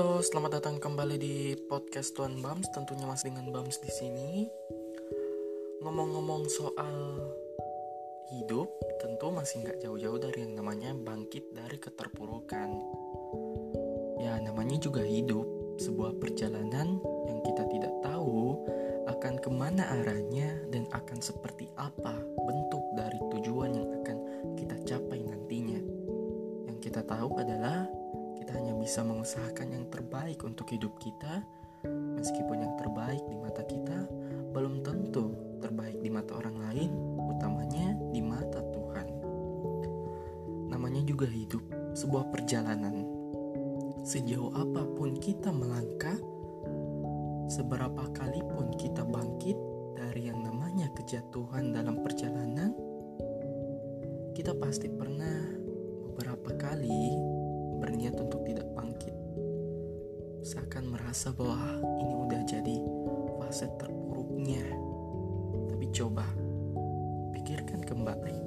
Halo, selamat datang kembali di podcast Tuan Bams. Tentunya masih dengan Bams di sini. Ngomong-ngomong soal hidup, tentu masih nggak jauh-jauh dari yang namanya bangkit dari keterpurukan. Ya, namanya juga hidup, sebuah perjalanan yang kita tidak tahu akan ke mana arahnya dan akan seperti apa bentuk dari tujuan yang akan kita capai nantinya. Yang kita tahu adalah bisa mengusahakan yang terbaik untuk hidup kita, meskipun yang terbaik di mata kita belum tentu terbaik di mata orang lain, utamanya di mata Tuhan. Namanya juga hidup, sebuah perjalanan. Sejauh apa pun kita melangkah, seberapa kali pun kita bangkit dari yang namanya kejatuhan dalam perjalanan, kita pasti pernah merasa bahwa ini udah jadi fase terpuruknya. Tapi coba pikirkan kembali.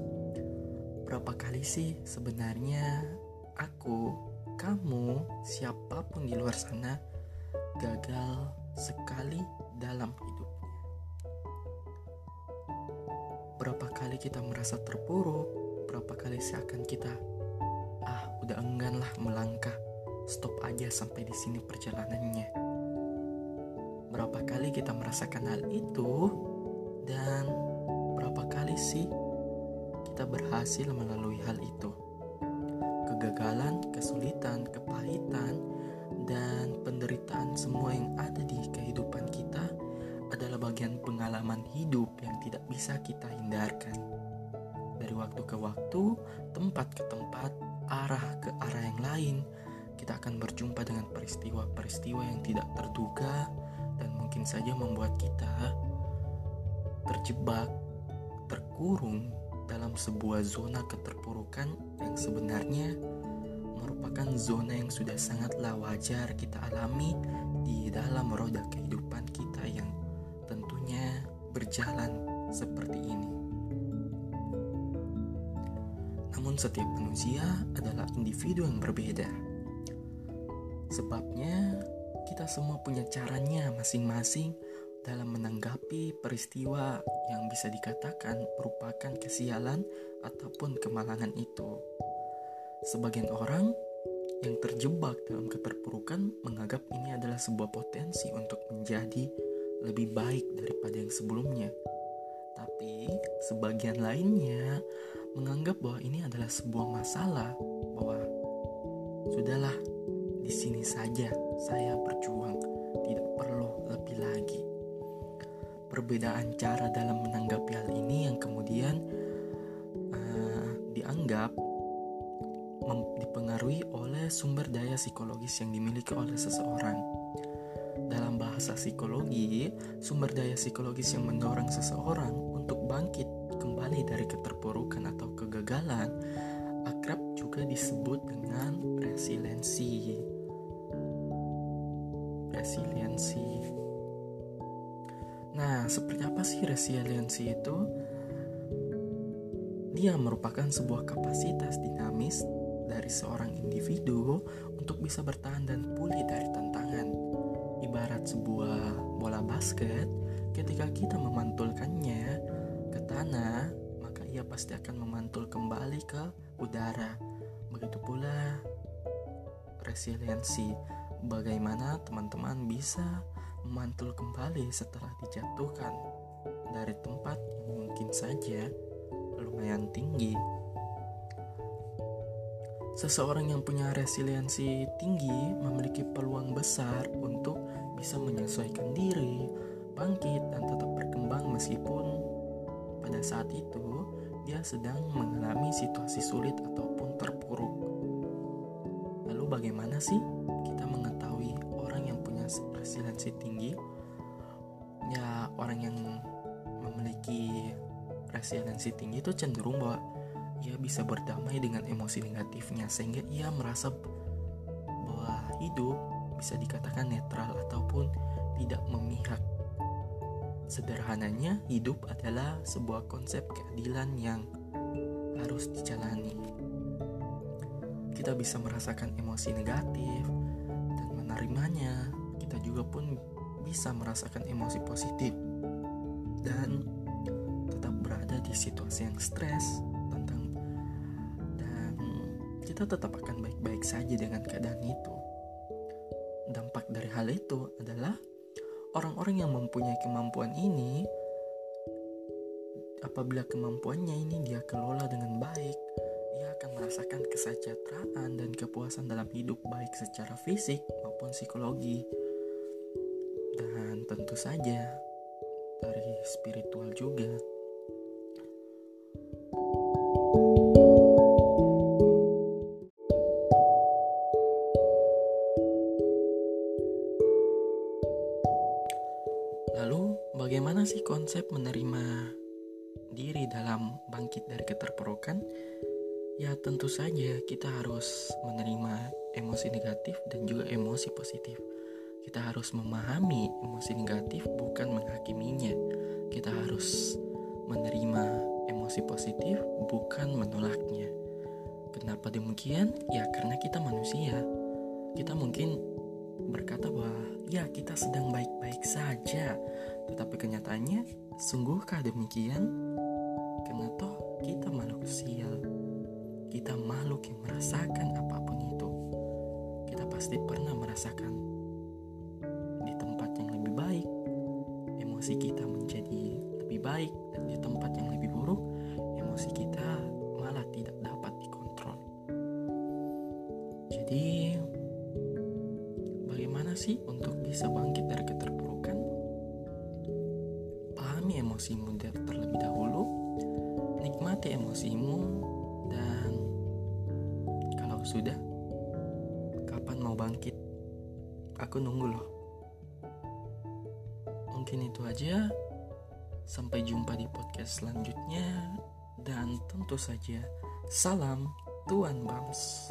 Berapa kali sih sebenarnya aku, kamu, siapa pun di luar sana gagal sekali dalam hidupnya. Berapa kali kita merasa terpuruk, berapa kali seakan kita udah enggan lah melangkah. Stop aja sampai di sini perjalanannya. Berapa kali kita merasakan hal itu dan berapa kali sih kita berhasil melalui hal itu? Kegagalan, kesulitan, kepahitan, dan penderitaan semua yang ada di kehidupan kita adalah bagian pengalaman hidup yang tidak bisa kita hindarkan. Dari waktu ke waktu, tempat ke tempat, arah ke arah yang lain, kita akan berjumpa dengan peristiwa-peristiwa yang tidak terduga dan mungkin saja membuat kita terjebak, terkurung dalam sebuah zona keterpurukan yang sebenarnya merupakan zona yang sudah sangatlah wajar kita alami di dalam roda kehidupan kita yang tentunya berjalan seperti ini. Namun setiap manusia adalah individu yang berbeda. Sebabnya kita semua punya caranya masing-masing dalam menanggapi peristiwa yang bisa dikatakan merupakan kesialan ataupun kemalangan itu. Sebagian orang yang terjebak dalam keterpurukan menganggap ini adalah sebuah potensi untuk menjadi lebih baik daripada yang sebelumnya. Tapi sebagian lainnya menganggap bahwa ini adalah sebuah masalah bahwa sudahlah sini saja saya berjuang. Tidak perlu lebih lagi. Perbedaan cara dalam menanggapi hal ini yang kemudian uh, dianggap dipengaruhi oleh sumber daya psikologis yang dimiliki oleh seseorang. Dalam bahasa psikologi sumber daya psikologis yang mendorong seseorang untuk bangkit kembali dari keterpurukan atau kegagalan akrab juga disebut dengan resiliensi. Resiliensi. Nah, seperti apa sih resiliensi itu? Dia merupakan sebuah kapasitas dinamis dari seorang individu untuk bisa bertahan dan pulih dari tantangan. Ibarat sebuah bola basket, ketika kita memantulkannya, ke tanah, maka ia pasti akan memantul kembali ke udara. Begitu pula resiliensi, bagaimana teman-teman bisa memantul kembali setelah dijatuhkan dari tempat yang mungkin saja lumayan tinggi. Seseorang yang punya resiliensi tinggi memiliki peluang besar untuk bisa menyesuaikan diri, bangkit, dan tetap berkembang meskipun pada saat itu dia sedang mengalami situasi sulit ataupun terpuruk. Lalu bagaimana sih resiliensi tinggi? Ya, orang yang memiliki resiliensi tinggi itu cenderung bahwa ia bisa berdamai dengan emosi negatifnya sehingga ia merasa bahwa hidup bisa dikatakan netral ataupun tidak memihak Sederhananya, hidup adalah sebuah konsep keadilan yang harus dijalani. Kita bisa merasakan emosi negatif dan menerimanya juga pun bisa merasakan emosi positif dan tetap berada di situasi yang stres tentang dan kita tetap akan baik-baik saja dengan keadaan itu. Dampak dari hal itu adalah orang-orang yang mempunyai kemampuan ini apabila kemampuannya ini dia kelola dengan baik, dia akan merasakan kesejahteraan dan kepuasan dalam hidup baik secara fisik maupun psikologi. Dan tentu saja dari spiritual juga. Lalu, bagaimana sih konsep menerima diri dalam bangkit dari keterpurukan? Ya, tentu saja kita harus menerima emosi negatif dan juga emosi positif. Kita harus memahami emosi negatif bukan menghakiminya. Kita harus menerima emosi positif bukan menolaknya. Kenapa demikian? Ya karena kita manusia. Kita mungkin berkata bahwa ya kita sedang baik-baik saja. Tetapi kenyataannya sungguhkah demikian? Karena toh kita makhluk. Kita makhluk yang merasakan apa pun itu. Kita pasti pernah merasakan emosi kita menjadi lebih baik dan di tempat yang lebih buruk, emosi kita malah tidak dapat dikontrol. Jadi, bagaimana sih untuk bisa bangkit dari keterpurukan? Pahami emosimu terlebih dahulu, nikmati emosimu, dan kalau sudah, kapan mau bangkit? Aku nunggu loh. Mungkin itu aja. Sampai jumpa di podcast selanjutnya. Dan tentu saja, salam Tuan Bams.